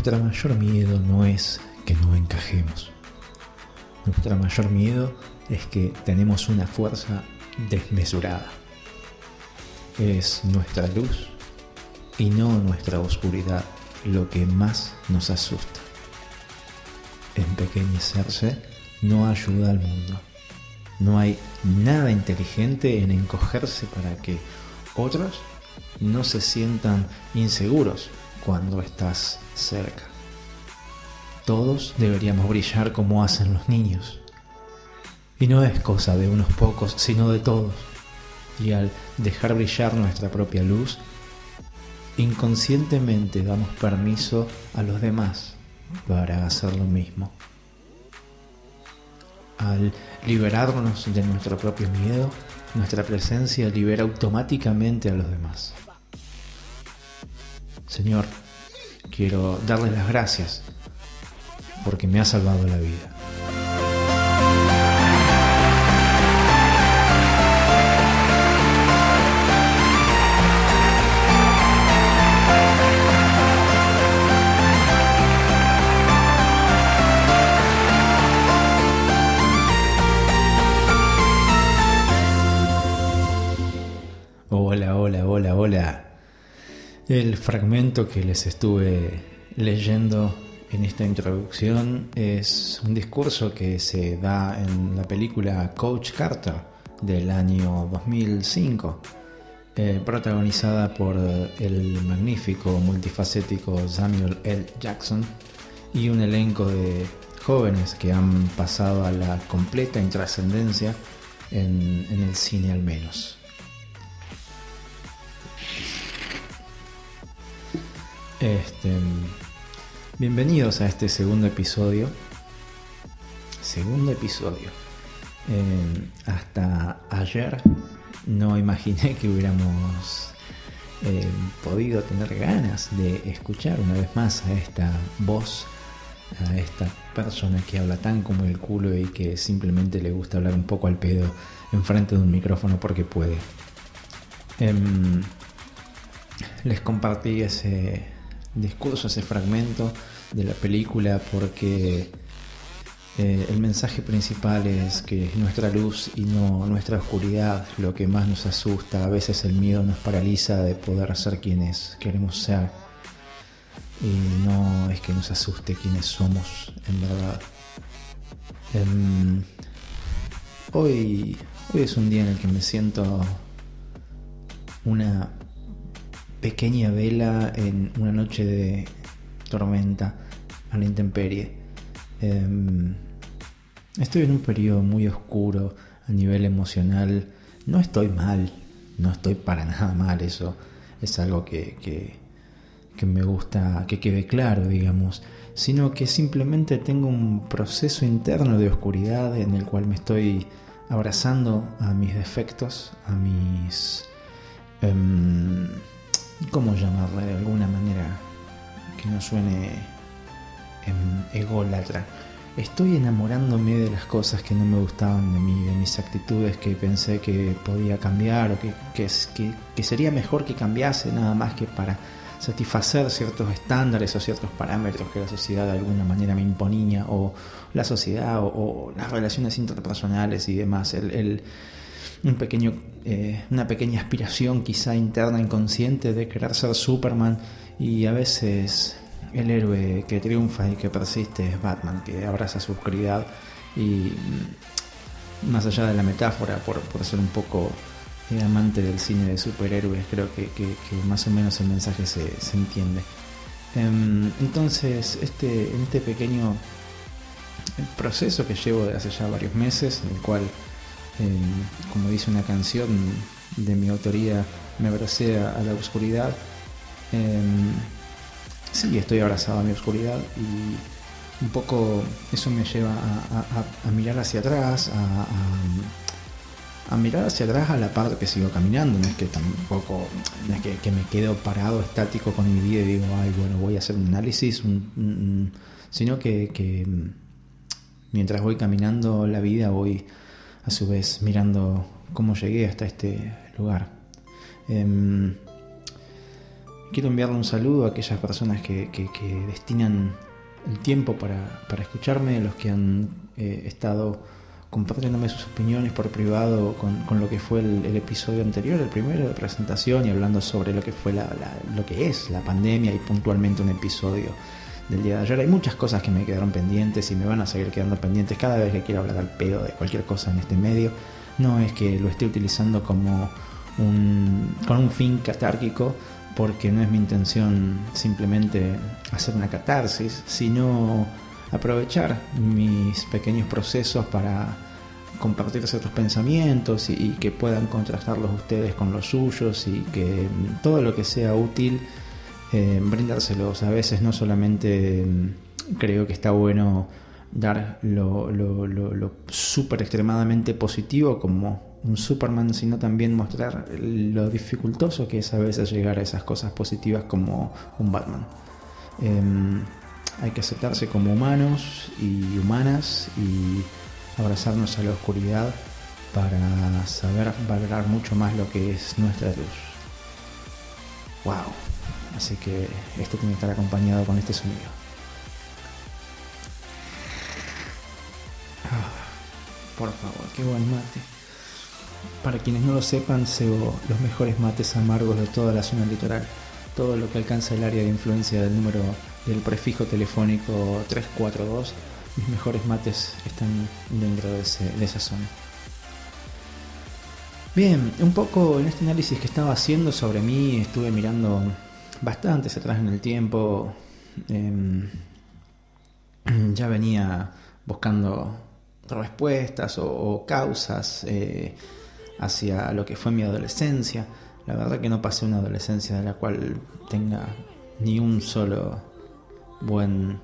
nuestro mayor miedo no es que no encajemos. Nuestro mayor miedo es que tenemos una fuerza desmesurada. Es nuestra luz y no nuestra oscuridad lo que más nos asusta. Empequeñecerse no ayuda al mundo. No hay nada inteligente en encogerse para que otros no se sientan inseguros cuando estás cerca. Todos deberíamos brillar como hacen los niños. Y no es cosa de unos pocos, sino de todos. Y al dejar brillar nuestra propia luz, inconscientemente damos permiso a los demás para hacer lo mismo. Al liberarnos de nuestro propio miedo, nuestra presencia libera automáticamente a los demás. Señor, quiero darle las gracias porque me ha salvado la vida. Hola, hola, hola, hola. El fragmento que les estuve leyendo en esta introducción es un discurso que se da en la película Coach Carter del año 2005, eh, protagonizada por el magnífico multifacético Samuel L. Jackson y un elenco de jóvenes que han pasado a la completa intrascendencia en el cine al menos. Este, bienvenidos a este segundo episodio. Segundo episodio. Eh, hasta ayer no imaginé que hubiéramos eh, podido tener ganas de escuchar una vez más a esta voz, a esta persona que habla tan como el culo y que simplemente le gusta hablar un poco al pedo enfrente de un micrófono porque puede. Em, les compartí ese discurso, ese fragmento de la película porque eh, el mensaje principal es que nuestra luz y no nuestra oscuridad lo que más nos asusta. A veces el miedo nos paraliza de poder ser quienes queremos ser. Y no es que nos asuste quienes somos en verdad. Em, hoy, hoy es un día en el que me siento una pequeña vela en una noche de tormenta a la intemperie. Em, estoy en un periodo muy oscuro a nivel emocional. No estoy mal, no estoy para nada mal, eso es algo que, que, me gusta que quede claro, digamos, sino que simplemente tengo un proceso interno de oscuridad en el cual me estoy abrazando a mis defectos, a mis... Em, ¿cómo llamarla de alguna manera que no suene ególatra? Estoy enamorándome de las cosas que no me gustaban de mí, de mis actitudes que pensé que podía cambiar o que, que, sería mejor que cambiase nada más que para satisfacer ciertos estándares o ciertos parámetros que la sociedad de alguna manera me imponía o la sociedad o, las relaciones interpersonales y demás. Un pequeño, eh, una pequeña aspiración quizá interna, inconsciente de querer ser Superman y a veces el héroe que triunfa y que persiste es Batman, que abraza su oscuridad y mm, más allá de la metáfora, por, ser un poco amante del cine de superhéroes, creo que, más o menos el mensaje se, entiende. Em, entonces, este, en este pequeño proceso que llevo de hace ya varios meses, en el cual como dice una canción de mi autoría, me abracé a, la oscuridad. Em, sí, estoy abrazado a mi oscuridad y un poco eso me lleva a, mirar hacia atrás, a, mirar hacia atrás a la parte que sigo caminando, no es que tampoco, no es que, me quedo parado, estático con mi vida y digo, ay, bueno, voy a hacer un análisis, sino que mientras voy caminando la vida voy a su vez mirando cómo llegué hasta este lugar. Em, quiero enviarle un saludo a aquellas personas que, destinan el tiempo para, escucharme, los que han eh, estado compartiéndome sus opiniones por privado con, lo que fue el, episodio anterior, el primero de presentación, y hablando sobre lo que fue lo que es la pandemia y puntualmente un episodio del día de ayer. Hay muchas cosas que me quedaron pendientes y me van a seguir quedando pendientes cada vez que quiero hablar al pedo de cualquier cosa en este medio. No es que lo esté utilizando como un, con un fin catárquico, porque no es mi intención simplemente hacer una catarsis, sino aprovechar mis pequeños procesos para compartir ciertos pensamientos y, que puedan contrastarlos ustedes con los suyos y que todo lo que sea útil eh, brindárselos. A veces no solamente mm, creo que está bueno dar lo, lo, súper extremadamente positivo como un Superman, sino también mostrar lo dificultoso que es a veces llegar a esas cosas positivas como un Batman. Em, hay que aceptarse como humanos y humanas y abrazarnos a la oscuridad para saber valorar mucho más lo que es nuestra luz. ¡Wow! Así que esto tiene que estar acompañado con este sonido. Ah, por favor, qué buen mate. Para quienes no lo sepan, cebo los mejores mates amargos de toda la zona litoral. Todo lo que alcanza el área de influencia del número del prefijo telefónico 342, mis mejores mates están dentro de, esa zona. Bien, un poco en este análisis que estaba haciendo sobre mí, estuve mirando bastante atrás en el tiempo. Em, ya venía buscando respuestas o, causas eh, hacia lo que fue mi adolescencia. La verdad que no pasé una adolescencia de la cual tenga ni un solo buen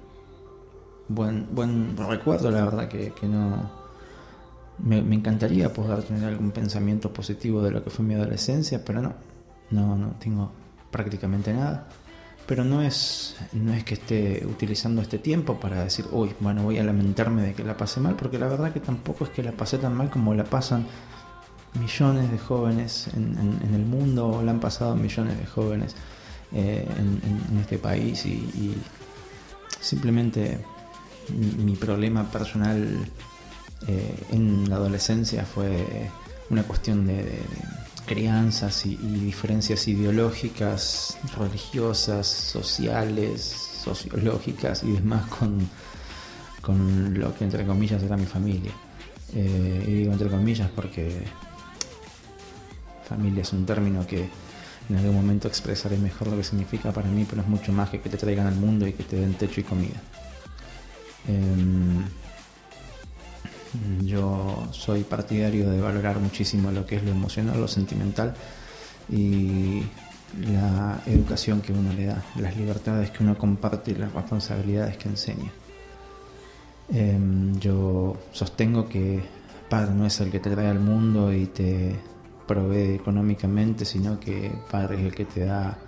buen buen recuerdo la verdad que, no me, encantaría poder tener algún pensamiento positivo de lo que fue mi adolescencia pero no no no tengo prácticamente nada. Pero no es no es que esté utilizando este tiempo para decir uy bueno voy a lamentarme de que la pasé mal porque la verdad que tampoco es que la pasé tan mal como la pasan millones de jóvenes en, el mundo o la han pasado millones de jóvenes eh, en, este país y Simplemente mi, problema personal eh, en la adolescencia fue una cuestión de, crianzas y, diferencias ideológicas, religiosas, sociales, sociológicas y demás con, con lo que entre comillas era mi familia. Eh, y digo entre comillas porque familia es un término que en algún momento expresaré mejor lo que significa para mí, pero es mucho más que que te traigan al mundo y que te den techo y comida. Em, yo soy partidario de valorar muchísimo lo que es lo emocional, lo sentimental y la educación que uno le da, las libertades que uno comparte y las responsabilidades que enseña. Em, yo sostengo que padre no es el que te trae al mundo y te provee económicamente, sino que Padre es el que te da,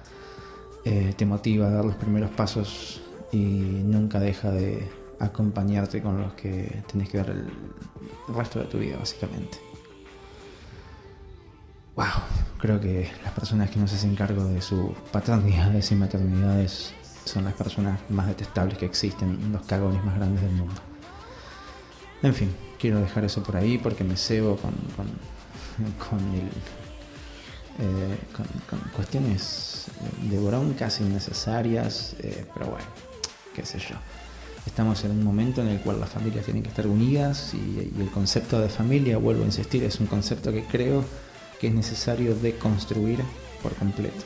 eh, te motiva a dar los primeros pasos y nunca deja de acompañarte con los que tenés que dar el, resto de tu vida, básicamente. Wow, creo que las personas que no se hacen cargo de sus paternidades y maternidades son las personas más detestables que existen, los cagones más grandes del mundo. En fin, quiero dejar eso por ahí porque me cebo con con, el, eh, con, cuestiones de broncas innecesarias, eh, pero bueno, qué sé yo. Estamos en un momento en el cual las familias tienen que estar unidas y, el concepto de familia, vuelvo a insistir, es un concepto que creo que es necesario deconstruir por completo.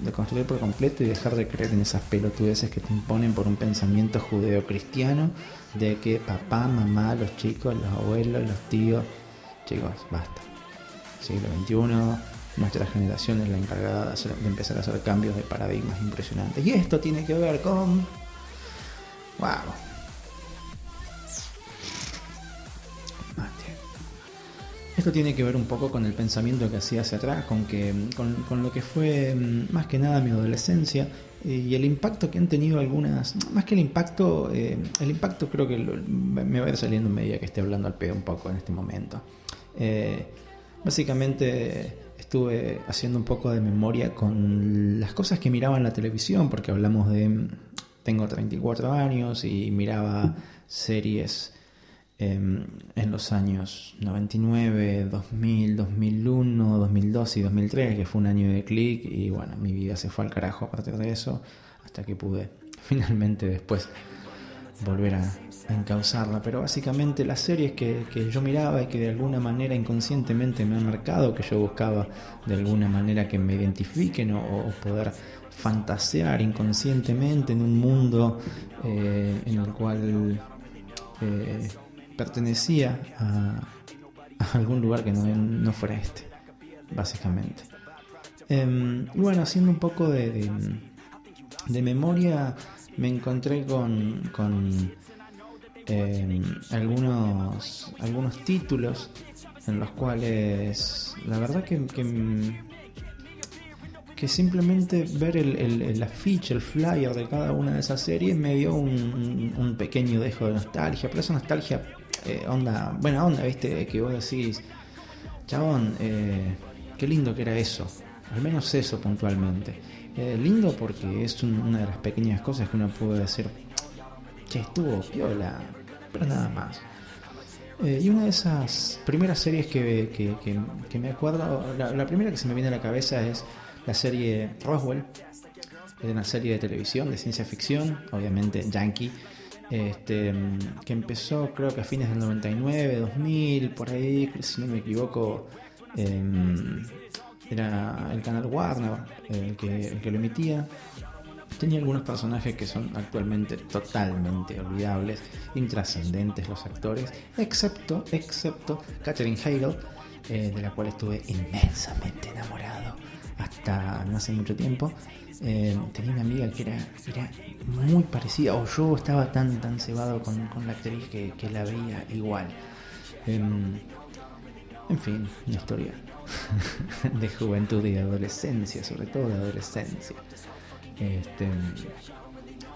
Deconstruir por completo y dejar de creer en esas pelotudeces que te imponen por un pensamiento judeo-cristiano de que papá, mamá, los chicos, los abuelos, los tíos, Chicos, basta. Siglo XXI, nuestra generación es la encargada de, empezar a hacer cambios de paradigmas impresionantes. Y esto tiene que ver con... ¡Wow! Esto tiene que ver un poco con el pensamiento que hacía hacia atrás, con, que, con, lo que fue mm, más que nada mi adolescencia y el impacto que han tenido algunas, más que el impacto, eh, el impacto creo que me va a ir saliendo en medida que esté hablando al pedo un poco en este momento. Eh, básicamente estuve haciendo un poco de memoria con las cosas que miraba en la televisión, porque hablamos de... Tengo 34 años y miraba series em, en los años 99, 2000, 2001, 2002 y 2003, que fue un año de clic y bueno, mi vida se fue al carajo a partir de eso, hasta que pude finalmente después volver a, encauzarla, pero básicamente las series que, yo miraba y que de alguna manera inconscientemente me han marcado, que yo buscaba de alguna manera que me identifiquen o, poder fantasear inconscientemente en un mundo eh, en el cual eh, pertenecía a, algún lugar que no, fuera este, básicamente. Em, bueno, haciendo un poco de, de, memoria, me encontré con, con eh, algunos, algunos títulos en los cuales la verdad que, que, simplemente ver el, el, el, afiche, el flyer de cada una de esas series me dio un, pequeño dejo de nostalgia, pero esa nostalgia, eh, onda, buena onda, viste, que vos decís, chabón, eh, qué lindo que era eso, al menos eso puntualmente. lindo porque es una de las pequeñas cosas que uno puede decir, que estuvo piola, pero nada más. Eh, y una de esas primeras series que, que, me acuerdo, la, primera que se me viene a la cabeza es la serie Roswell, es una serie de televisión de ciencia ficción, obviamente yankee, este, que empezó creo que a fines del 99, 2000, por ahí, si no me equivoco, em, era el canal Warner el que, el que lo emitía. Tenía algunos personajes que son actualmente totalmente olvidables, intrascendentes los actores, excepto, excepto Catherine Hale, eh, de la cual estuve inmensamente enamorado hasta no hace mucho tiempo. Eh, tenía una amiga que era, era muy parecida, o yo estaba tan, tan cebado con, la actriz que, la veía igual. Em, en fin, una historia de juventud y de adolescencia, sobre todo de adolescencia. Este,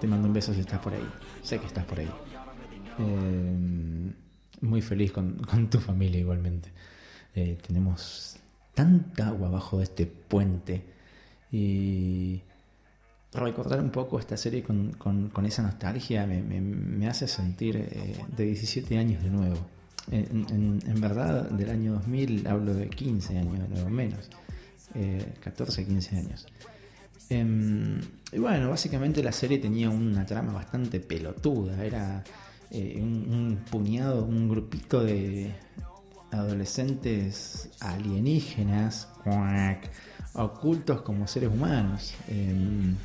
te mando un beso si estás por ahí. Sé que estás por ahí. Eh, muy feliz con, tu familia igualmente. Eh, tenemos tanta agua abajo de este puente. Y recordar un poco esta serie con, esa nostalgia me, hace sentir eh, de 17 años de nuevo. En, verdad, del año 2000 hablo de 15 años de nuevo, menos. 14, 15 años. Em, y bueno, básicamente la serie tenía una trama bastante pelotuda. Era eh, un, puñado, un grupito de adolescentes alienígenas, ocultos como seres humanos. Em,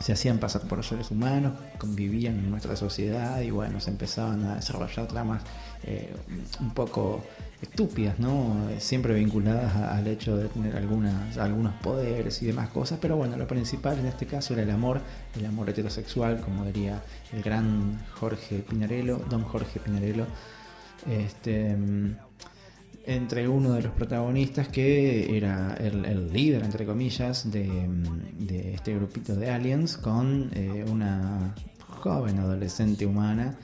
se hacían pasar por seres humanos, convivían en nuestra sociedad y bueno, se empezaban a desarrollar tramas eh, un poco estúpidas, ¿no? Siempre vinculadas al hecho de tener algunas, algunos poderes y demás cosas, pero bueno, lo principal en este caso era el amor, el amor heterosexual, como diría el gran Jorge Pinarello, don Jorge Pinarello, este, entre uno de los protagonistas que era el, líder, entre comillas, de, este grupito de aliens con eh, una joven adolescente humana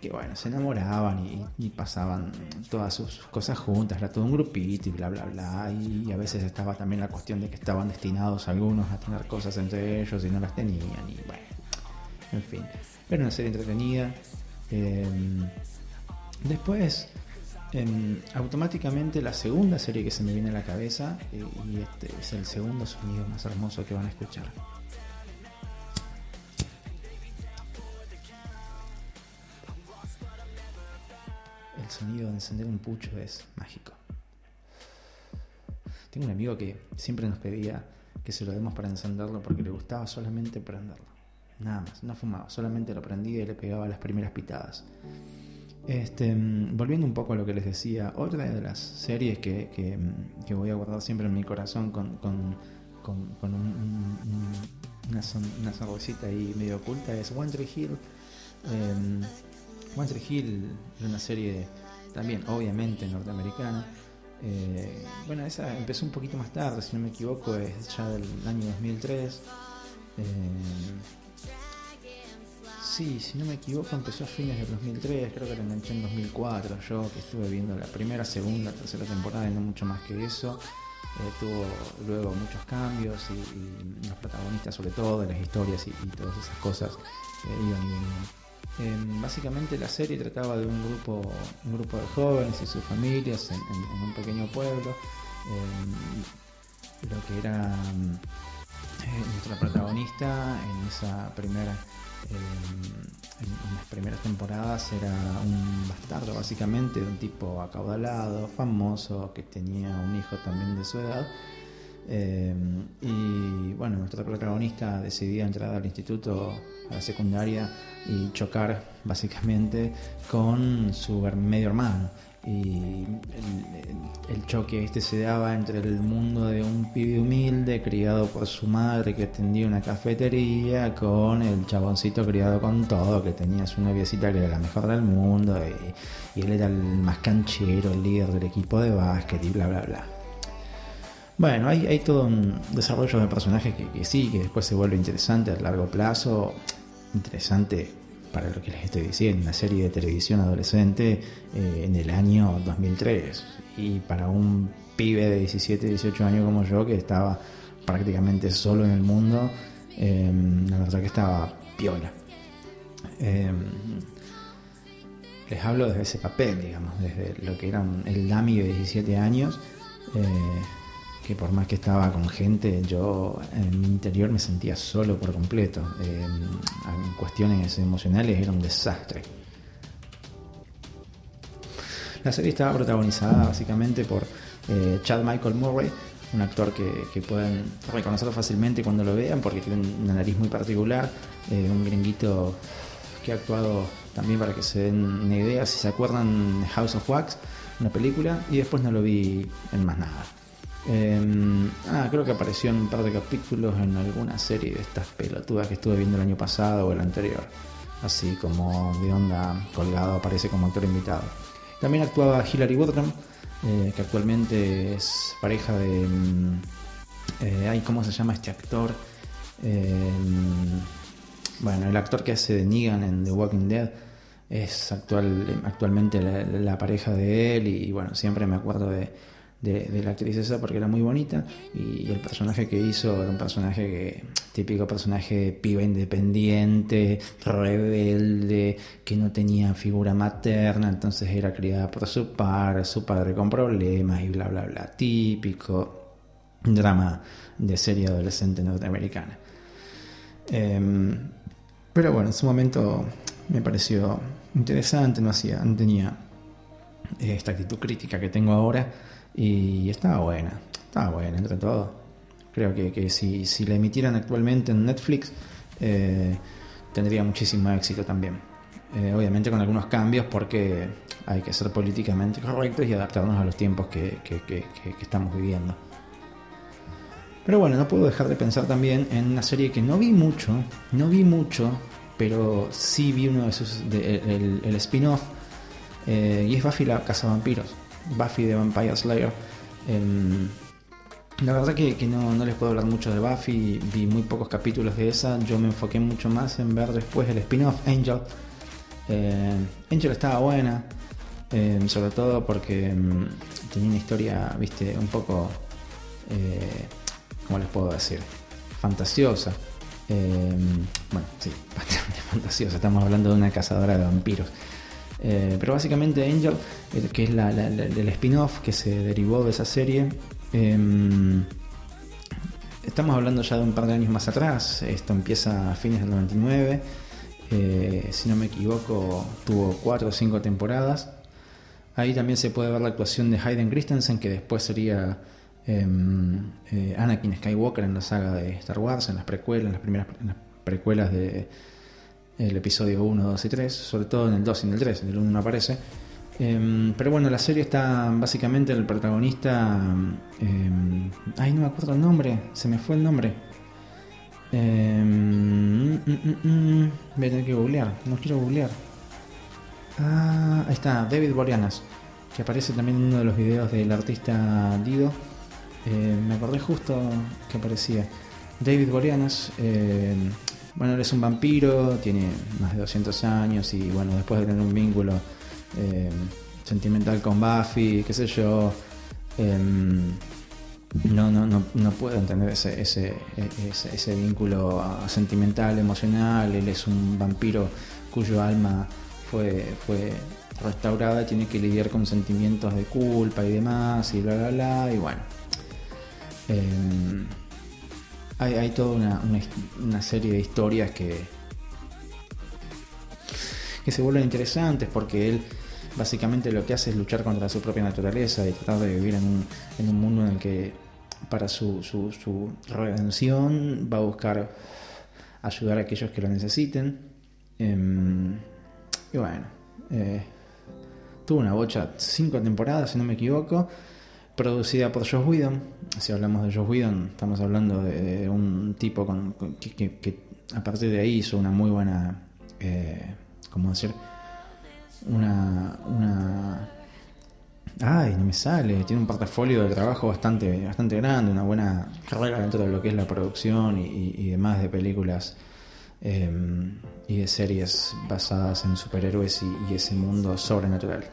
que bueno, se enamoraban y, pasaban todas sus cosas juntas, era todo un grupito y bla, bla, bla. Y, a veces estaba también la cuestión de que estaban destinados algunos a tener cosas entre ellos y no las tenían. Y bueno, en fin, era una serie entretenida. Em, después, automáticamente la segunda serie que se me viene a la cabeza, eh, y este es el segundo sonido más hermoso que van a escuchar. el sonido de encender un pucho es mágico. Tengo un amigo que siempre nos pedía que se lo demos para encenderlo porque le gustaba solamente prenderlo. Nada más, no fumaba, solamente lo prendía y le pegaba las primeras pitadas. Este, volviendo un poco a lo que les decía, otra de las series que, que, voy a guardar siempre en mi corazón con, con, con, una, son, ahí medio oculta es One Tree Hill. Eh, One Tree Hill es una serie también obviamente norteamericana. Eh, bueno, esa empezó un poquito más tarde, si no me equivoco, es ya del año 2003. Eh, sí, si no me equivoco, empezó a fines del 2003, creo que la enganché en 2004. Yo que estuve viendo la primera, segunda, tercera temporada y no mucho más que eso. tuvo luego muchos cambios y, los protagonistas sobre todo de las historias y, todas esas cosas iban y venían. Em, básicamente la serie trataba de un grupo, de jóvenes y sus familias en, un pequeño pueblo. Em, lo que era eh, nuestra protagonista en esa primera em, en, las primeras temporadas era un bastardo básicamente de un tipo acaudalado, famoso, que tenía un hijo también de su edad. y bueno, nuestra protagonista decidía entrar al instituto, a la secundaria, y chocar básicamente con su medio hermano. Y el, choque este se daba entre el mundo de un pibe humilde criado por su madre que atendía una cafetería con el chaboncito criado con todo, que tenía su noviecita que era la mejor del mundo y, él era el más canchero, el líder del equipo de básquet y bla bla bla. Bueno, hay, hay todo un desarrollo de personajes que, que sí, que después se vuelve interesante a largo plazo interesante para lo que les estoy diciendo, una serie de televisión adolescente eh, en el año 2003. Y para un pibe de 17, 18 años como yo, que estaba prácticamente solo en el mundo, em, la verdad que estaba piola. Em, les hablo desde ese papel, digamos, desde lo que era el Dami de 17 años. Eh, que por más que estaba con gente, yo en mi interior me sentía solo por completo. en cuestiones emocionales era un desastre. La serie estaba protagonizada básicamente por eh, Chad Michael Murray, un actor que, pueden reconocerlo fácilmente cuando lo vean porque tiene una nariz muy particular, eh, un gringuito que ha actuado también para que se den una idea, si se acuerdan House of Wax, una película, y después no lo vi en más nada. Em, ah, creo que apareció en un par de capítulos en alguna serie de estas pelotudas que estuve viendo el año pasado o el anterior. Así como de onda colgado aparece como actor invitado. También actuaba Hilary Woodham, eh, que actualmente es pareja de... Mm, eh, ¿Cómo se llama este actor? Em, bueno, el actor que hace de Negan en The Walking Dead es actual, actualmente la pareja de él y bueno, siempre me acuerdo de de, la actriz esa porque era muy bonita y el personaje que hizo era un personaje que, típico personaje piba independiente, rebelde, que no tenía figura materna, entonces era criada por su padre, su padre con problemas y bla bla bla, típico drama de serie adolescente norteamericana. Em, pero bueno, en su momento me pareció interesante, no hacía, no tenía esta actitud crítica que tengo ahora y estaba buena, estaba buena entre todo. Creo que, si, si, la emitieran actualmente en Netflix, eh, tendría muchísimo éxito también. Eh, obviamente con algunos cambios porque hay que ser políticamente correctos y adaptarnos a los tiempos que, estamos viviendo. Pero bueno, no puedo dejar de pensar también en una serie que no vi mucho, no vi mucho, pero sí vi uno de sus, el, el spin-off, eh, y es Buffy la Casa Vampiros. Buffy de Vampire Slayer. Em, la verdad que, no, les puedo hablar mucho de Buffy, vi muy pocos capítulos de esa, yo me enfoqué mucho más en ver después el spin-off Angel. Em, Angel estaba buena, em, sobre todo porque tenía una historia, viste, un poco, eh, ¿cómo les puedo decir? Fantasiosa. bueno, sí, bastante fantasiosa, estamos hablando de una cazadora de vampiros. Eh, pero básicamente Angel, eh, que es la, el spin-off que se derivó de esa serie, em, estamos hablando ya de un par de años más atrás, esto empieza a fines del 99, eh, si no me equivoco tuvo 4 o 5 temporadas. Ahí también se puede ver la actuación de Hayden Christensen, que después sería em, Anakin Skywalker en la saga de Star Wars, en las precuelas, en las primeras en las precuelas de el episodio 1, 2 y 3, sobre todo en el 2 y en el 3, en el 1 no aparece. Em, pero bueno, la serie está básicamente el protagonista. Eh, ay, no me acuerdo el nombre, se me fue el nombre. Mm, voy a tener que googlear, no quiero googlear. Ah, ahí está, David Boreanas, que aparece también en uno de los videos del artista Dido. me acordé justo que aparecía. David Boreanas, bueno, él es un vampiro, tiene más de 200 años y bueno, después de tener un vínculo eh, sentimental con Buffy, qué sé yo, em, no, no, no, no puedo entender ese, ese, ese, vínculo sentimental, emocional. Él es un vampiro cuyo alma fue, fue restaurada, tiene que lidiar con sentimientos de culpa y demás, y bla, bla, bla, y bueno. Em, hay, toda una, una, serie de historias que, que se vuelven interesantes porque él básicamente lo que hace es luchar contra su propia naturaleza y tratar de vivir en un, en un mundo en el que para su, su, su, redención va a buscar ayudar a aquellos que lo necesiten. Em, y bueno, eh, tuvo una bocha, cinco temporadas, si no me equivoco, producida por Josh Whedon. Si hablamos de Josh Whedon, estamos hablando de, un tipo con, que, a partir de ahí hizo una muy buena, eh, ¿cómo decir? Una, una... Ay, no me sale. Tiene un portafolio de trabajo bastante, bastante grande, una buena carrera dentro de lo que es la producción y, demás de películas eh, y de series basadas en superhéroes y, ese mundo sobrenatural.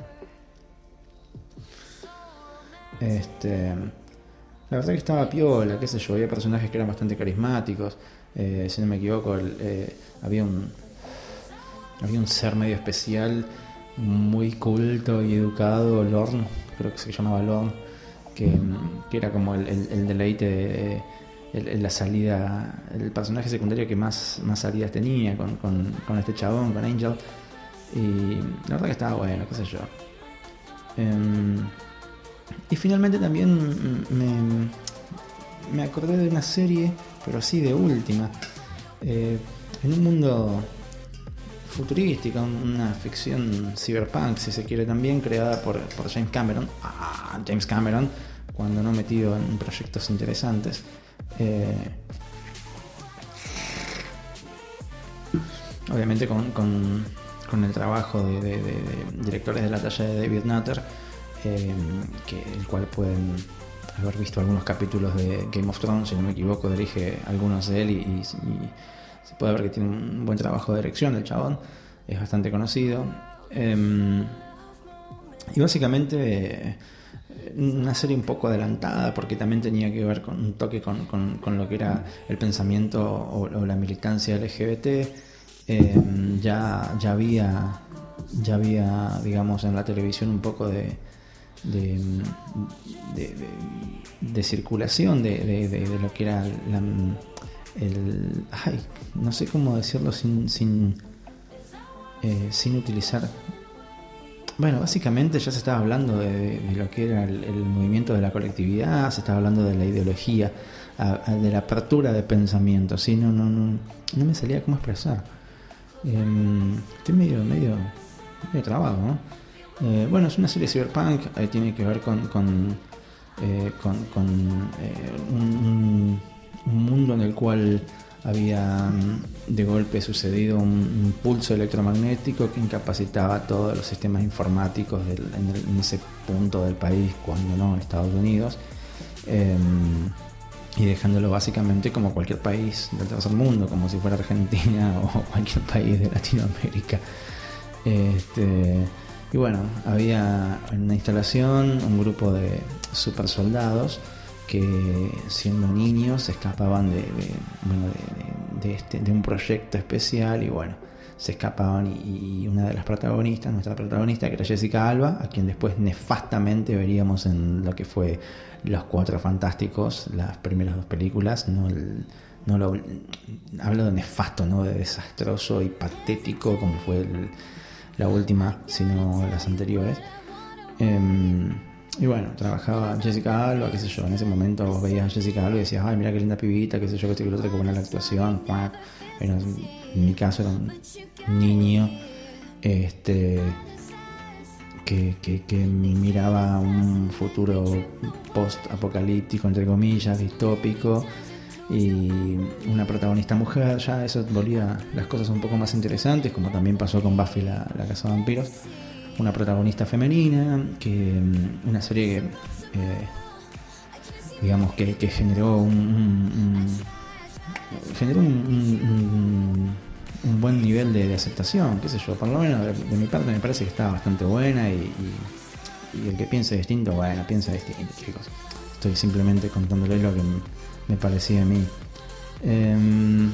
Este, la verdad que estaba piola, qué sé yo, había personajes que eran bastante carismáticos. Eh, si no me equivoco, eh, había un había un ser medio especial, muy culto y educado, Lorn, creo que se llamaba Lorn, que, era como el, deleite de la salida, el personaje secundario que más, más salidas tenía con, con, este chabón, con Angel. Y la verdad que estaba bueno, qué sé yo. Em, y finalmente también me, me, acordé de una serie, pero así de última. Eh, en un mundo futurística, una ficción cyberpunk, si se quiere también, creada por, por James Cameron. Ah, James Cameron, cuando no metido en proyectos interesantes. Eh, obviamente con, el trabajo de, directores de la talla de David Nutter, eh, que, el cual pueden haber visto algunos capítulos de Game of Thrones, si no me equivoco, dirige algunos de él y, se puede ver que tiene un buen trabajo de dirección el chabón, es bastante conocido. Em, y básicamente una serie un poco adelantada porque también tenía que ver con un toque con, con, lo que era el pensamiento o, la militancia LGBT. Eh, ya, ya había ya había digamos en la televisión un poco de de, de, circulación de, lo que era el ay, no sé cómo decirlo sin sin, eh, sin utilizar bueno, básicamente ya se estaba hablando de, lo que era el, movimiento de la colectividad, se estaba hablando de la ideología, de la apertura de pensamiento, ¿sí? No, no, no, no me salía cómo expresar. Em, estoy medio, medio, medio trabado, ¿no? Eh, bueno, es una serie cyberpunk, eh, tiene que ver con, con, eh, con, un, mundo en el cual había mm, de golpe sucedido un, pulso electromagnético que incapacitaba todos los sistemas informáticos en, ese punto del país, cuando no en Estados Unidos, em, y dejándolo básicamente como cualquier país del tercer mundo, como si fuera Argentina o cualquier país de Latinoamérica. Este, y bueno, había en una instalación un grupo de super soldados que siendo niños escapaban de, bueno, de, este, de un proyecto especial y bueno, se escapaban y, una de las protagonistas, nuestra protagonista, que era Jessica Alba, a quien después nefastamente veríamos en lo que fue Los Cuatro Fantásticos, las primeras dos películas, no, no lo, hablo de nefasto, no de desastroso y patético como fue la última, sino las anteriores. Em, y bueno, trabajaba Jessica Alba, qué sé yo, en ese momento vos veías a Jessica Alba y decías, ay, mira qué linda pibita, qué sé yo, qué sé que lo otro, qué buena la actuación, Pero en mi caso era un niño este que, que, miraba un futuro post-apocalíptico, entre comillas, distópico, y una protagonista mujer, ya eso volvía las cosas un poco más interesantes, como también pasó con Buffy la, la Casa de Vampiros una protagonista femenina, que mm, una serie que, eh, digamos, que, generó un, generó un, buen nivel de, aceptación, qué sé yo, por lo menos de, mi parte me parece que está bastante buena y, el que piense distinto, bueno, piensa distinto, chicos. estoy simplemente contándole lo que parecía a mí. Em,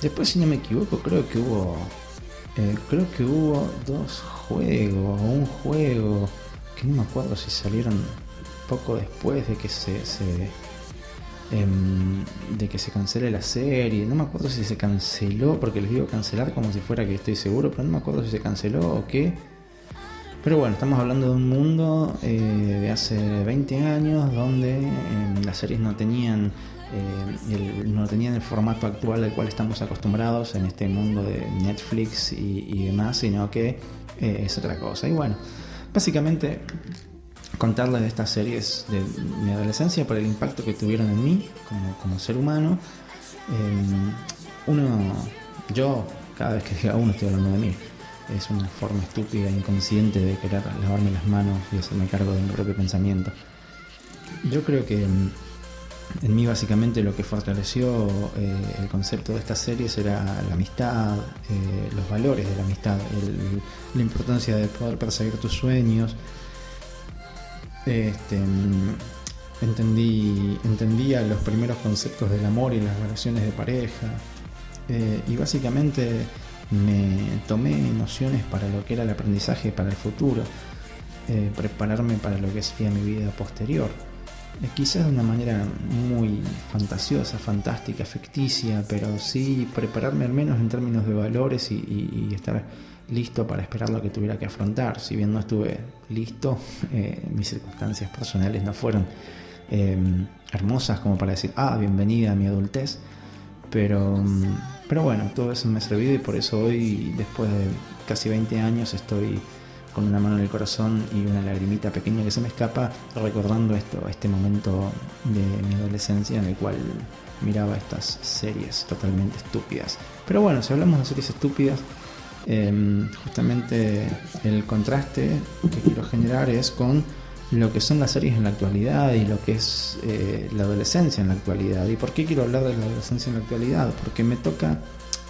después, si no me equivoco, creo que hubo. Eh, creo que hubo dos juegos, o un juego, que no me acuerdo si salieron poco después de que se, em, de que se cancele la serie. No me acuerdo si se canceló, porque les digo cancelar como si fuera que estoy seguro, pero no me acuerdo si se canceló o qué. Pero bueno, estamos hablando de un mundo eh, de hace 20 años donde em, las series no tenían eh, el, no tenían el formato actual al cual estamos acostumbrados en este mundo de Netflix y, demás, sino que eh, es otra cosa. Y bueno, básicamente contarles de estas series de mi adolescencia por el impacto que tuvieron en mí como, ser humano. Eh, uno, yo, cada vez que diga uno estoy hablando de mí. Es una forma estúpida, inconsciente de querer lavarme las manos y hacerme cargo de mi propio pensamiento. Yo creo que en mí básicamente lo que fortaleció eh, el concepto de estas series era la amistad, eh, los valores de la amistad, la importancia de poder perseguir tus sueños. Este, entendí, entendía los primeros conceptos del amor y las relaciones de pareja. Eh, y básicamente me tomé nociones para lo que era el aprendizaje para el futuro, prepararme para lo que sería mi vida posterior. Eh, quizás de una manera muy fantasiosa, fantástica, ficticia, pero sí prepararme al menos en términos de valores y, estar listo para esperar lo que tuviera que afrontar. Si bien no estuve listo, eh, mis circunstancias personales no fueron eh, hermosas como para decir, ah, bienvenida a mi adultez, pero, pero bueno, todo eso me ha servido y por eso hoy, después de casi 20 años, estoy con una mano en el corazón y una lagrimita pequeña que se me escapa, recordando esto, este momento de mi adolescencia en el cual miraba estas series totalmente estúpidas. Pero bueno, si hablamos de series estúpidas, em, justamente el contraste que quiero generar es con lo que son las series en la actualidad y lo que es eh, la adolescencia en la actualidad. ¿Y por qué quiero hablar de la adolescencia en la actualidad? Porque me toca,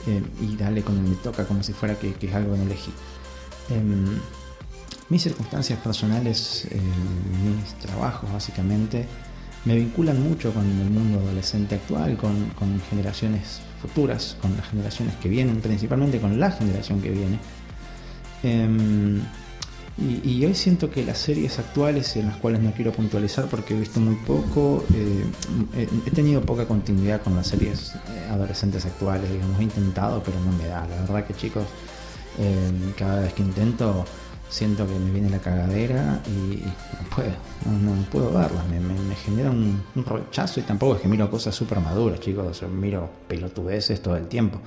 eh, y dale con el me toca como si fuera que, es algo que no elegí. Em, mis circunstancias personales, eh, mis trabajos básicamente, me vinculan mucho con el mundo adolescente actual, con, generaciones futuras, con las generaciones que vienen, principalmente con la generación que viene. Em, y, hoy siento que las series actuales, en las cuales no quiero puntualizar porque he visto muy poco, eh, he tenido poca continuidad con las series eh, adolescentes actuales, digamos, he intentado, pero no me da. La verdad que chicos, cada vez que intento siento que me viene la cagadera y no puedo, no, puedo verlas, me, genera un, rechazo y tampoco es que miro cosas súper maduras, chicos, miro pelotudeces todo el tiempo.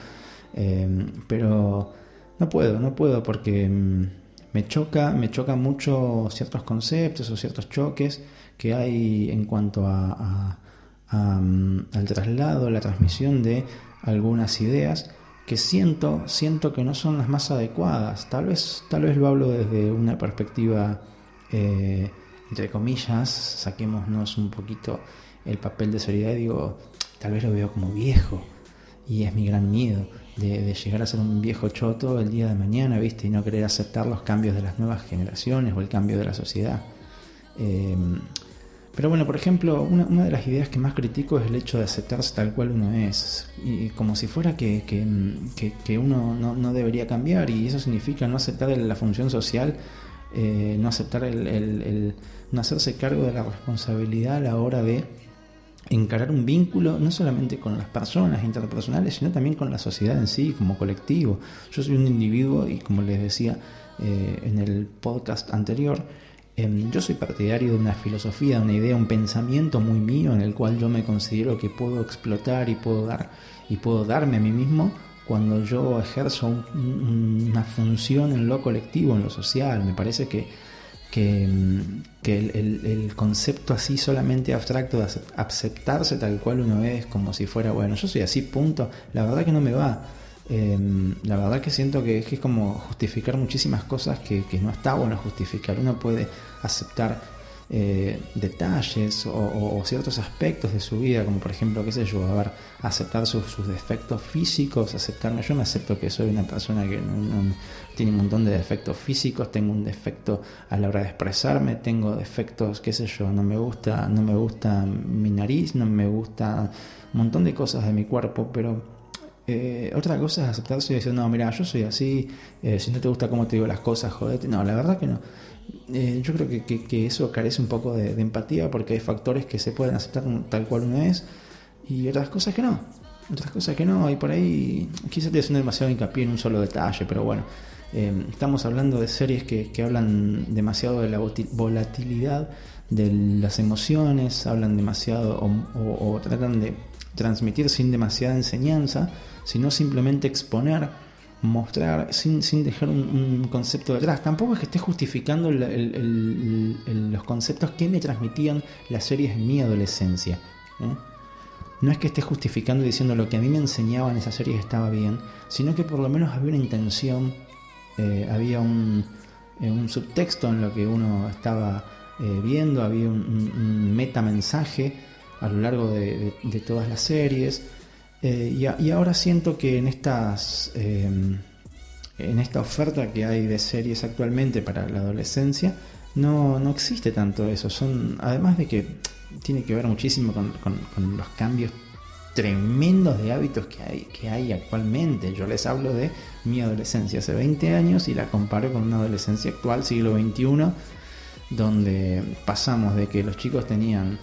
Em, pero no puedo, no puedo porque em, me choca, me choca mucho ciertos conceptos o ciertos choques que hay en cuanto a, mm, al traslado, la transmisión de algunas ideas que siento, siento que no son las más adecuadas. Tal vez, tal vez lo hablo desde una perspectiva, eh, entre comillas, saquémonos un poquito el papel de seriedad y digo, tal vez lo veo como viejo. Y es mi gran miedo de, llegar a ser un viejo choto el día de mañana, ¿viste? Y no querer aceptar los cambios de las nuevas generaciones o el cambio de la sociedad. Eh, pero bueno, por ejemplo, una, de las ideas que más critico es el hecho de aceptarse tal cual uno es, y como si fuera que, que, uno no, debería cambiar, y eso significa no aceptar la función social, eh, no aceptar el, no hacerse cargo de la responsabilidad a la hora de encarar un vínculo no solamente con las personas interpersonales, sino también con la sociedad en sí, como colectivo. Yo soy un individuo y como les decía eh, en el podcast anterior, Em, yo soy partidario de una filosofía, de una idea, un pensamiento muy mío en el cual yo me considero que puedo explotar y puedo dar y puedo darme a mí mismo cuando yo ejerzo una función en lo colectivo, en lo social. Me parece que, que, em, el, concepto así solamente abstracto de aceptarse tal cual uno es, como si fuera, bueno, yo soy así, punto, la verdad que no me va. Em, la verdad que siento que, es como justificar muchísimas cosas que, no está bueno justificar. Uno puede aceptar eh, detalles o, ciertos aspectos de su vida, como por ejemplo, qué sé yo, a ver, aceptar sus, defectos físicos, aceptarme, yo me acepto que soy una persona que tiene un montón de defectos físicos, tengo un defecto a la hora de expresarme, tengo defectos, qué sé yo, no me gusta, no me gusta mi nariz, no me gusta un montón de cosas de mi cuerpo, pero eh, otra cosa es aceptarse y decir, no, mira, yo soy así, eh, si no te gusta cómo te digo las cosas, jodete. No, la verdad que no. Eh, yo creo que, eso carece un poco de, empatía porque hay factores que se pueden aceptar tal cual uno es y otras cosas que no. Otras cosas que no, y por ahí quizás estoy haciendo demasiado hincapié en un solo detalle, pero bueno, eh, estamos hablando de series que, hablan demasiado de la volatilidad de las emociones, hablan demasiado o tratan de transmitir sin demasiada enseñanza, sino simplemente exponer mostrar sin, sin dejar un, concepto detrás. Tampoco es que esté justificando los conceptos que me transmitían las series en mi adolescencia. ¿eh? No es que esté justificando diciendo lo que a mí me enseñaban esas series estaba bien, sino que por lo menos había una intención, eh, había un, eh, un, subtexto en lo que uno estaba viendo, había un, metamensaje a lo largo de todas las series. Eh, y, ahora siento que en estas em, en esta oferta que hay de series actualmente para la adolescencia no, no existe tanto eso. Son, además de que tiene que ver muchísimo con, los cambios tremendos de hábitos que hay, que hay actualmente. Yo les hablo de mi adolescencia hace 20 años y la comparo con una adolescencia actual, siglo XXI, donde pasamos de que los chicos tenían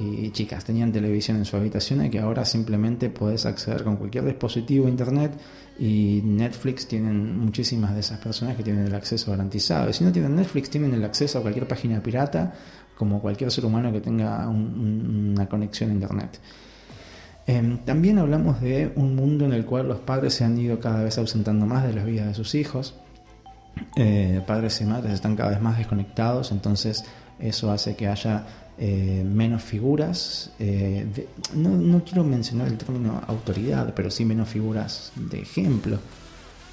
y chicas tenían televisión en su habitación y que ahora simplemente puedes acceder con cualquier dispositivo internet y Netflix tienen muchísimas de esas personas que tienen el acceso garantizado. Y si no tienen Netflix, tienen el acceso a cualquier página pirata, como cualquier ser humano que tenga una conexión a internet. Em, también hablamos de un mundo en el cual los padres se han ido cada vez ausentando más de las vidas de sus hijos. Eh, padres y madres están cada vez más desconectados, entonces eso hace que haya eh, menos figuras, eh, no, quiero mencionar el término autoridad, pero sí menos figuras de ejemplo.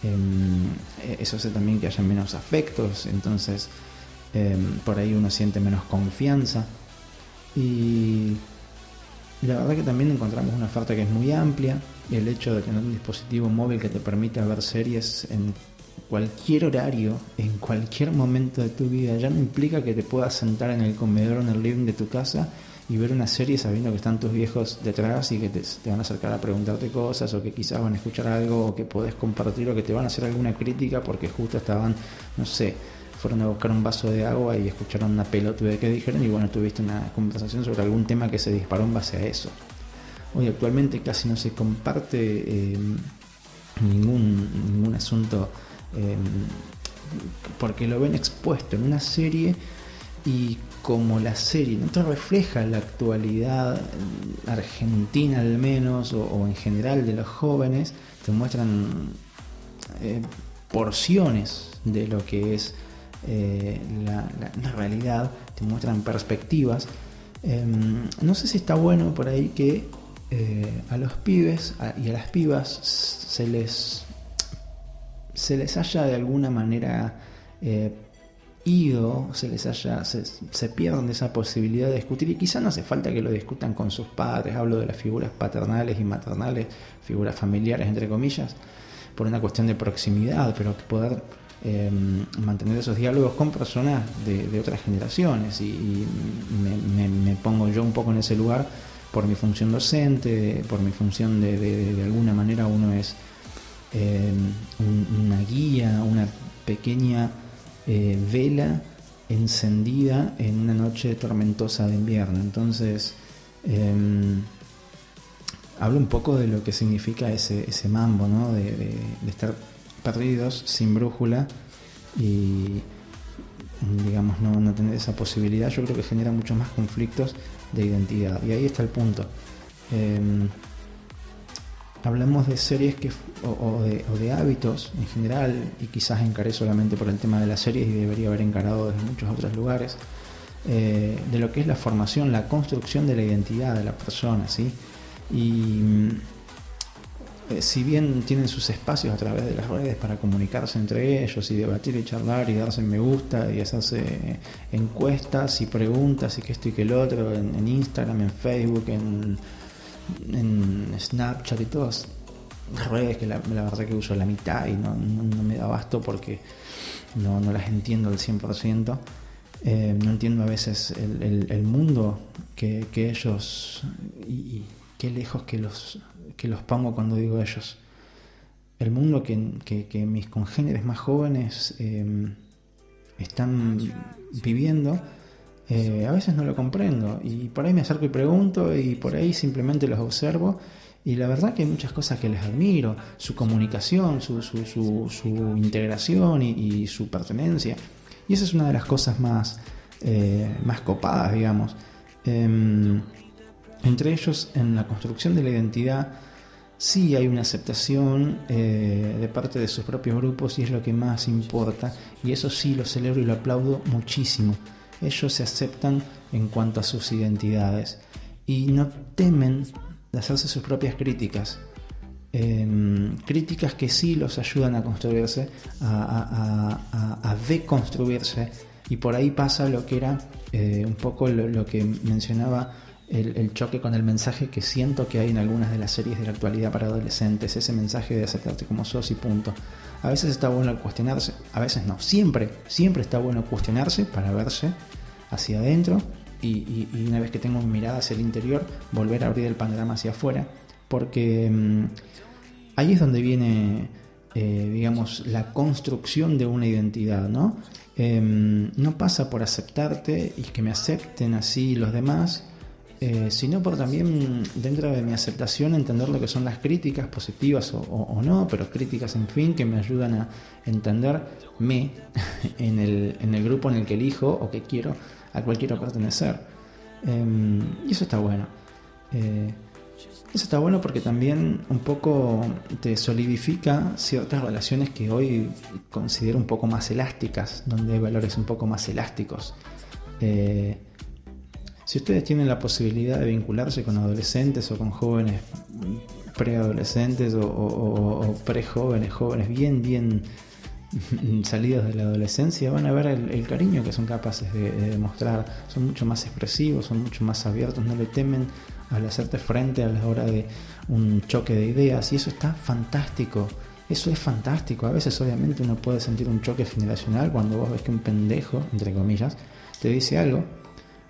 Em, eh, eso hace también que haya menos afectos, entonces em, por ahí uno siente menos confianza. Y la verdad que también encontramos una oferta que es muy amplia. El hecho de tener un dispositivo móvil que te permite ver series en cualquier horario, en cualquier momento de tu vida, ya no implica que te puedas sentar en el comedor o en el living de tu casa y ver una serie sabiendo que están tus viejos detrás y que te, van a acercar a preguntarte cosas o que quizás van a escuchar algo o que podés compartir o que te van a hacer alguna crítica porque justo estaban, no sé, fueron a buscar un vaso de agua y escucharon una de que dijeron y bueno, tuviste una conversación sobre algún tema que se disparó en base a eso. Hoy actualmente casi no se comparte eh, ningún, ningún asunto Em, porque lo ven expuesto en una serie y como la serie no te refleja la actualidad argentina al menos o, en general de los jóvenes, te muestran eh, porciones de lo que es eh, la, realidad, te muestran perspectivas. Em, no sé si está bueno por ahí que eh, a los pibes y a las pibas se les se les haya de alguna manera eh, ido, se les haya, se, pierdan de esa posibilidad de discutir y quizá no hace falta que lo discutan con sus padres, hablo de las figuras paternales y maternales, figuras familiares entre comillas, por una cuestión de proximidad, pero que poder eh, mantener esos diálogos con personas de, otras generaciones y, me, pongo yo un poco en ese lugar por mi función docente, por mi función de, de alguna manera uno es Em, una guía, una pequeña eh, vela encendida en una noche tormentosa de invierno. Entonces, em, hablo un poco de lo que significa ese, ese mambo, ¿no? de, estar perdidos, sin brújula y, digamos, no, no, tener esa posibilidad. Yo creo que genera muchos más conflictos de identidad. Y ahí está el punto. Em, hablamos de series que, o, de, hábitos en general, y quizás encaré solamente por el tema de las series y debería haber encarado desde muchos otros lugares, eh, de lo que es la formación, la construcción de la identidad de la persona, ¿sí? Y mm, eh, si bien tienen sus espacios a través de las redes para comunicarse entre ellos y debatir y charlar y darse me gusta y hacerse encuestas y preguntas y que esto y que el otro en, Instagram, en Facebook, en, en, Snapchat y todas redes que la, verdad que uso la mitad y no, me da basto porque no, las entiendo al 100%. Eh, no entiendo a veces el, mundo que, ellos y qué lejos que los que los pongo cuando digo ellos. El mundo que, mis congéneres más jóvenes em, están viviendo, eh, a veces no lo comprendo. Y por ahí me acerco y pregunto y por ahí simplemente los observo. Y la verdad que hay muchas cosas que les admiro, su comunicación, su, integración y, su pertenencia. Y esa es una de las cosas más, eh, más copadas, digamos. Em, entre ellos, en la construcción de la identidad, sí hay una aceptación eh, de parte de sus propios grupos y es lo que más importa. Y eso sí lo celebro y lo aplaudo muchísimo. Ellos se aceptan en cuanto a sus identidades y no temen de hacerse sus propias críticas. Em, críticas que sí los ayudan a construirse, a, deconstruirse. Y por ahí pasa lo que era eh, un poco lo que mencionaba el, choque con el mensaje que siento que hay en algunas de las series de la actualidad para adolescentes, ese mensaje de aceptarte como sos y punto. A veces está bueno cuestionarse, a veces no, siempre, siempre está bueno cuestionarse para verse hacia adentro y, una vez que tengo mi mirada hacia el interior, volver a abrir el panorama hacia afuera, porque mm, ahí es donde viene, eh, digamos, la construcción de una identidad, ¿no? Em, no pasa por aceptarte y que me acepten así los demás, eh, sino por también dentro de mi aceptación entender lo que son las críticas positivas o, no, pero críticas en fin que me ayudan a entenderme en el, en el grupo en el que elijo o que quiero, al cual quiero pertenecer. Em, y eso está bueno. Eh, eso está bueno porque también un poco te solidifica ciertas relaciones que hoy considero un poco más elásticas, donde hay valores un poco más elásticos. Eh, si ustedes tienen la posibilidad de vincularse con adolescentes o con jóvenes preadolescentes o, o, prejóvenes, jóvenes bien, bien salidos de la adolescencia, van a ver el, cariño que son capaces de, demostrar. Son mucho más expresivos, son mucho más abiertos, no le temen al hacerte frente a la hora de un choque de ideas y eso está fantástico. Eso es fantástico. A veces obviamente uno puede sentir un choque generacional cuando vos ves que un pendejo, entre comillas, te dice algo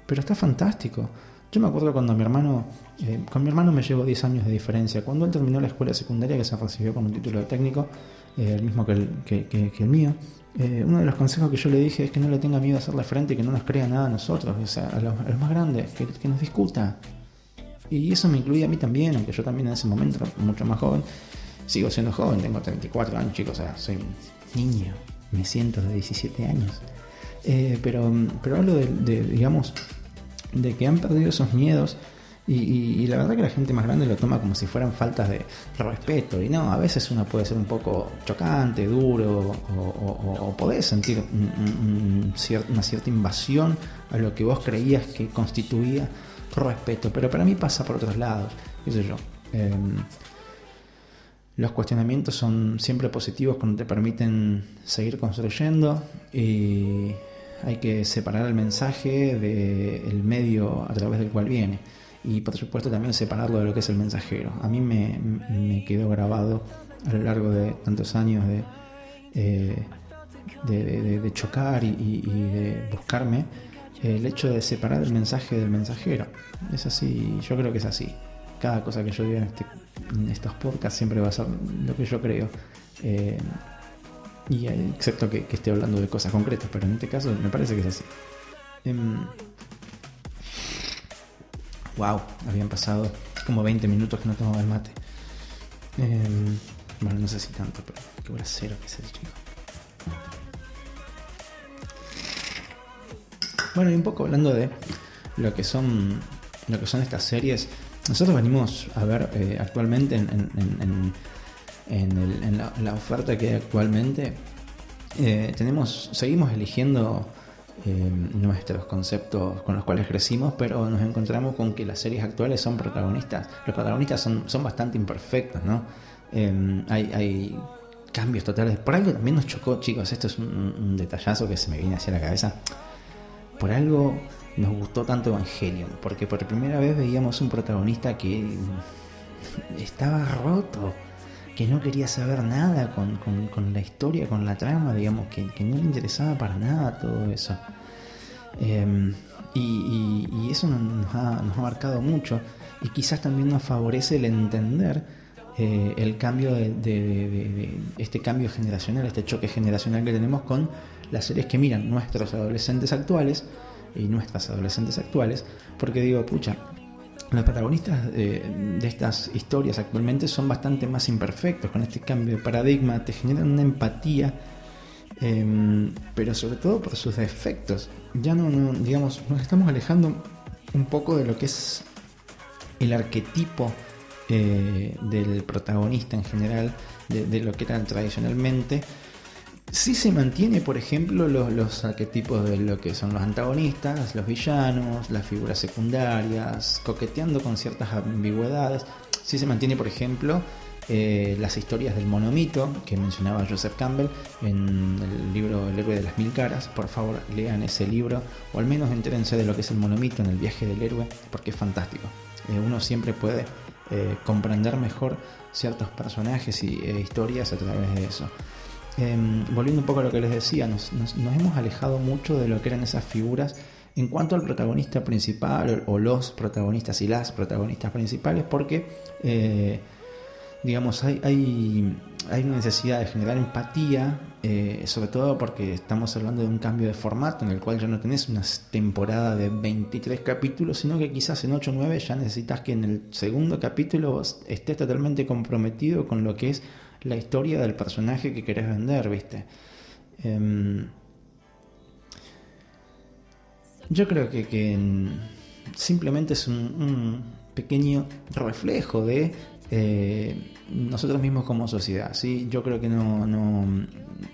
pero está fantástico. Yo me acuerdo cuando mi hermano, eh, con mi hermano me llevo 10 años de diferencia. Cuando él terminó la escuela secundaria, que se recibió con un título de técnico, eh, el mismo que el, mío, eh, uno de los consejos que yo le dije es que no le tenga miedo a hacerle frente y que no nos crea nada a nosotros, o sea, a los, más grandes, que, que, nos discuta. Y eso me incluye a mí también, aunque yo también en ese momento, mucho más joven, sigo siendo joven, tengo 34 años, chicos, o sea, soy un niño, me siento de 17 años. pero, pero hablo de digamos, de que han perdido esos miedos y, la verdad que la gente más grande lo toma como si fueran faltas de respeto. Y no, a veces uno puede ser un poco chocante, duro, o, podés sentir una cierta invasión a lo que vos creías que constituía respeto. Pero para mí pasa por otros lados, qué sé yo. Em, los cuestionamientos son siempre positivos cuando te permiten seguir construyendo y hay que separar el mensaje del medio a través del cual viene y por supuesto también separarlo de lo que es el mensajero. A mí me, quedó grabado a lo largo de tantos años de, eh, de, chocar y, de buscarme el hecho de separar el mensaje del mensajero. Es así, yo creo que es así. Cada cosa que yo diga en, este, estos podcasts siempre va a ser lo que yo creo. Eh, y excepto que, esté hablando de cosas concretas, pero en este caso me parece que es así. wow, em, habían pasado como 20 minutos que no tomaba el mate. Em, bueno, no sé si tanto, pero qué hora cero que es el chico. Bueno, y un poco hablando de lo que son lo que son estas series, nosotros venimos a ver eh, actualmente en en, la, oferta que hay actualmente, eh, tenemos, seguimos eligiendo eh, nuestros conceptos con los cuales crecimos, pero nos encontramos con que las series actuales son protagonistas. Los protagonistas son, son bastante imperfectos, ¿no? Em, hay, cambios totales. Por algo también nos chocó, chicos, esto es un, detallazo que se me viene hacia la cabeza. Por algo nos gustó tanto Evangelion, porque por primera vez veíamos un protagonista que estaba roto, que no quería saber nada con, la historia, con la trama, digamos, que, no le interesaba para nada todo eso. Em, y, eso nos ha, marcado mucho y quizás también nos favorece el entender eh, el cambio de, este cambio generacional, este choque generacional que tenemos con las series que miran nuestros adolescentes actuales y nuestras adolescentes actuales, porque digo, pucha, los protagonistas de, estas historias actualmente son bastante más imperfectos con este cambio de paradigma, te generan una empatía, em, pero sobre todo por sus defectos. Ya no, no, digamos, nos estamos alejando un poco de lo que es el arquetipo eh, del protagonista en general, de, lo que era tradicionalmente. Sí se mantiene, por ejemplo, los, arquetipos de lo que son los antagonistas, los villanos, las figuras secundarias, coqueteando con ciertas ambigüedades. Sí se mantiene, por ejemplo, eh, las historias del monomito que mencionaba Joseph Campbell en el libro El héroe de las mil caras. Por favor, lean ese libro o al menos entérense de lo que es el monomito en el viaje del héroe porque es fantástico. Eh, uno siempre puede eh, comprender mejor ciertos personajes y historias a través de eso. Em, volviendo un poco a lo que les decía, nos, hemos alejado mucho de lo que eran esas figuras en cuanto al protagonista principal o, los protagonistas y las protagonistas principales, porque, eh, digamos, hay, hay una necesidad de generar empatía eh, sobre todo porque estamos hablando de un cambio de formato en el cual ya no tenés una temporada de 23 capítulos, sino que quizás en 8 o 9 ya necesitas que en el segundo capítulo estés totalmente comprometido con lo que es la historia del personaje que querés vender, ¿viste? Em, yo creo que, simplemente es un pequeño reflejo de eh, nosotros mismos como sociedad. ¿sí? Yo creo que no, no,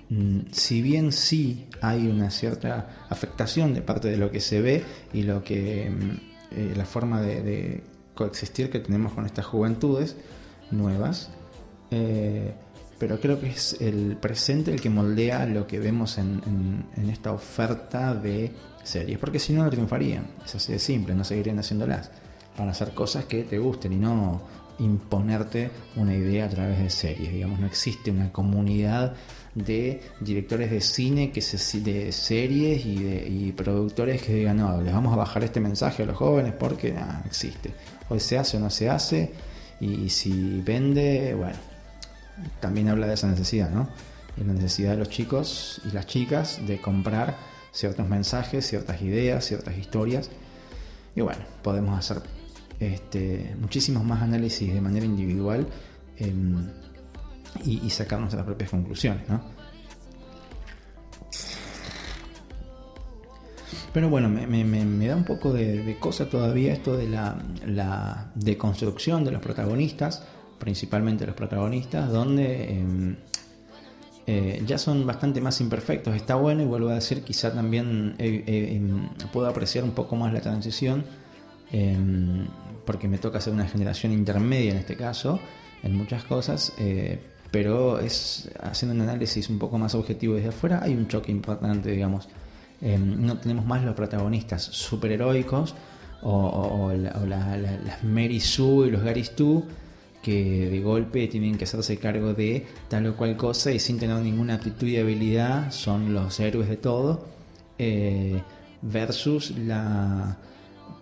mm, si bien sí hay una cierta afectación de parte de lo que se ve y lo que mm, eh, la forma de, coexistir que tenemos con estas juventudes nuevas, eh, pero creo que es el presente el que moldea lo que vemos en, en, esta oferta de series, porque si no, no triunfarían. Es así de simple, no seguirían haciéndolas. Van a hacer cosas que te gusten y no imponerte una idea a través de series. Digamos, no existe una comunidad de directores de cine, que se, de series y, de, productores que digan, no, les vamos a bajar este mensaje a los jóvenes porque no existe. Hoy se hace o no se hace y si vende, bueno, también habla de esa necesidad, ¿no? Y la necesidad de los chicos y las chicas de comprar ciertos mensajes, ciertas ideas, ciertas historias. Y bueno, podemos hacer este, muchísimos más análisis de manera individual em, y, sacar nuestras propias conclusiones. Pero bueno, me, da un poco de, cosa todavía esto de la, deconstrucción de los protagonistas, principalmente los protagonistas, donde em, eh, ya son bastante más imperfectos. Está bueno y vuelvo a decir, quizá también em, puedo apreciar un poco más la transición porque me toca ser una generación intermedia en este caso, en muchas cosas, eh, pero es haciendo un análisis un poco más objetivo desde afuera, hay un choque importante, digamos. Eh, no tenemos más los protagonistas superheroicos o, las Mary Sue y los Gary Stu que de golpe tienen que hacerse cargo de tal o cual cosa y sin tener ninguna aptitud y habilidad son los héroes de todo eh, versus la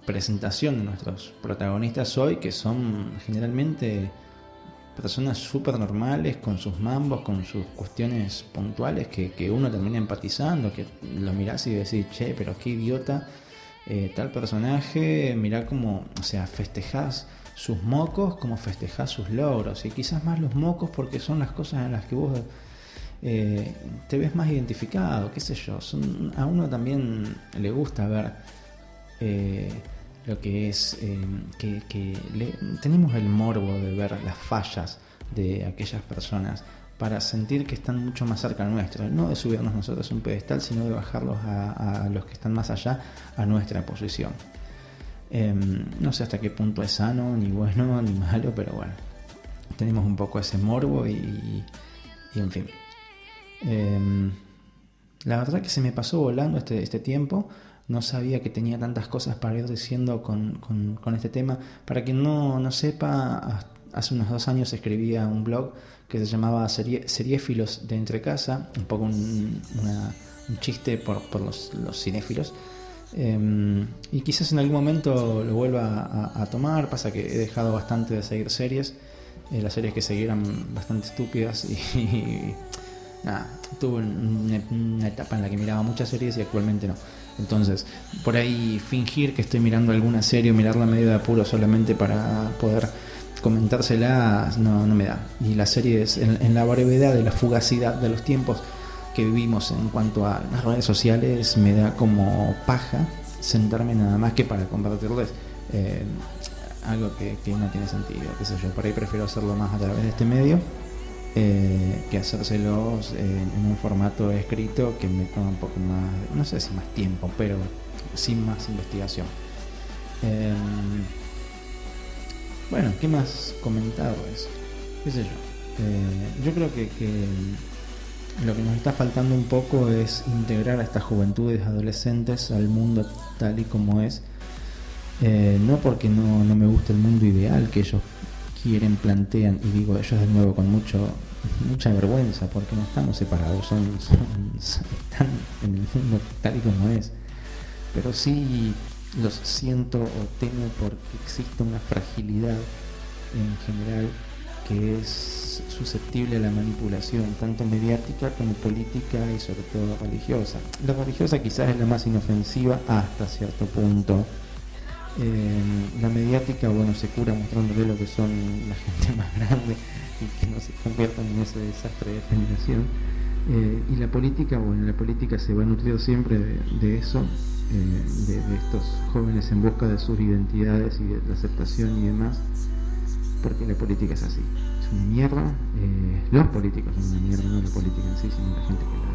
presentación de nuestros protagonistas hoy, que son generalmente personas súper normales, con sus mambos, con sus cuestiones puntuales, que, uno termina empatizando, que lo mirás y decís, che, pero qué idiota eh, tal personaje, mirá como, o sea, festejás sus mocos como festejás sus logros, y quizás más los mocos porque son las cosas en las que vos eh, te ves más identificado, qué sé yo, a uno también le gusta ver eh, lo que es eh, que, tenemos el morbo de ver las fallas de aquellas personas para sentir que están mucho más cerca nuestro, no de subirnos nosotros a un pedestal, sino de bajarlos a, los que están más allá a nuestra posición. Em, no sé hasta qué punto es sano, ni bueno, ni malo, pero bueno, tenemos un poco ese morbo y, en fin. Em, la verdad que se me pasó volando este, este tiempo. No sabía que tenía tantas cosas para ir diciendo con, con, este tema. Para quien no, no sepa, hace unos dos años escribía un blog que se llamaba Seriéfilos de Entre Casa, un poco un, chiste por, por los, los, cinéfilos. Em, y quizás en algún momento lo vuelva a, tomar, pasa que he dejado bastante de seguir series, eh, las series que seguían bastante estúpidas y, nada, tuve una, etapa en la que miraba muchas series y actualmente no. Entonces, por ahí fingir que estoy mirando alguna serie o mirarla medio de apuro solamente para poder comentársela no, no me da. Y las series, en, en, la brevedad de la fugacidad de los tiempos que vivimos en cuanto a las redes sociales, me da como paja sentarme nada más que para compartirles eh, algo que, no tiene sentido, qué sé yo. Por ahí prefiero hacerlo más a través de este medio. Eh, que hacérselos en, un formato escrito que me toma un poco más, no sé si más tiempo, pero sin más investigación. Eh, bueno, ¿qué más comentarles? ¿Qué sé yo? Eh, yo creo que, lo que nos está faltando un poco es integrar a estas juventudes adolescentes al mundo tal y como es. Eh, no porque no, me guste el mundo ideal que ellos quieren, plantean, y digo ellos de nuevo con mucho mucha vergüenza, porque no estamos separados, son, están en el mundo tal y como es. Pero sí los siento o temo porque existe una fragilidad en general que es susceptible a la manipulación, tanto mediática como política y sobre todo religiosa. La religiosa quizás es la más inofensiva hasta cierto punto. Eh, la mediática, bueno, se cura mostrándole lo que son la gente más grande y que no se conviertan en ese desastre de generación. Eh, y la política, bueno, la política se va nutrir siempre de eso eh, de, estos jóvenes en busca de sus identidades y de la aceptación y demás, porque la política es así, una mierda, eh, los políticos son una mierda, no la política en sí, sino la gente que la,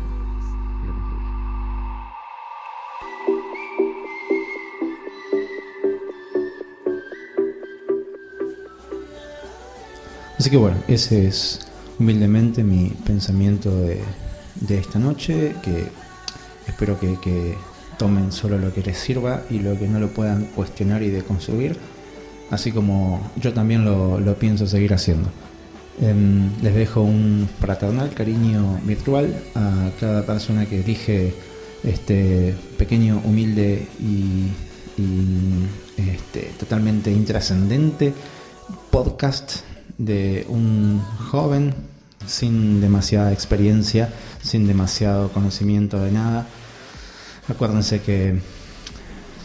Así que bueno, ese es humildemente mi pensamiento de, de esta noche, que espero que, tomen solo lo que les sirva y lo que no lo puedan cuestionar y deconstruir, así como yo también lo, pienso seguir haciendo. Em, les dejo un fraternal cariño virtual a cada persona que elige este pequeño, humilde y, este, totalmente intrascendente podcast de un joven sin demasiada experiencia, sin demasiado conocimiento de nada, Acuérdense que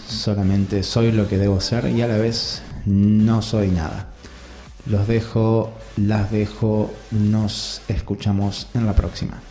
solamente soy lo que debo ser y a la vez no soy nada. Los dejo, las dejo, nos escuchamos en la próxima.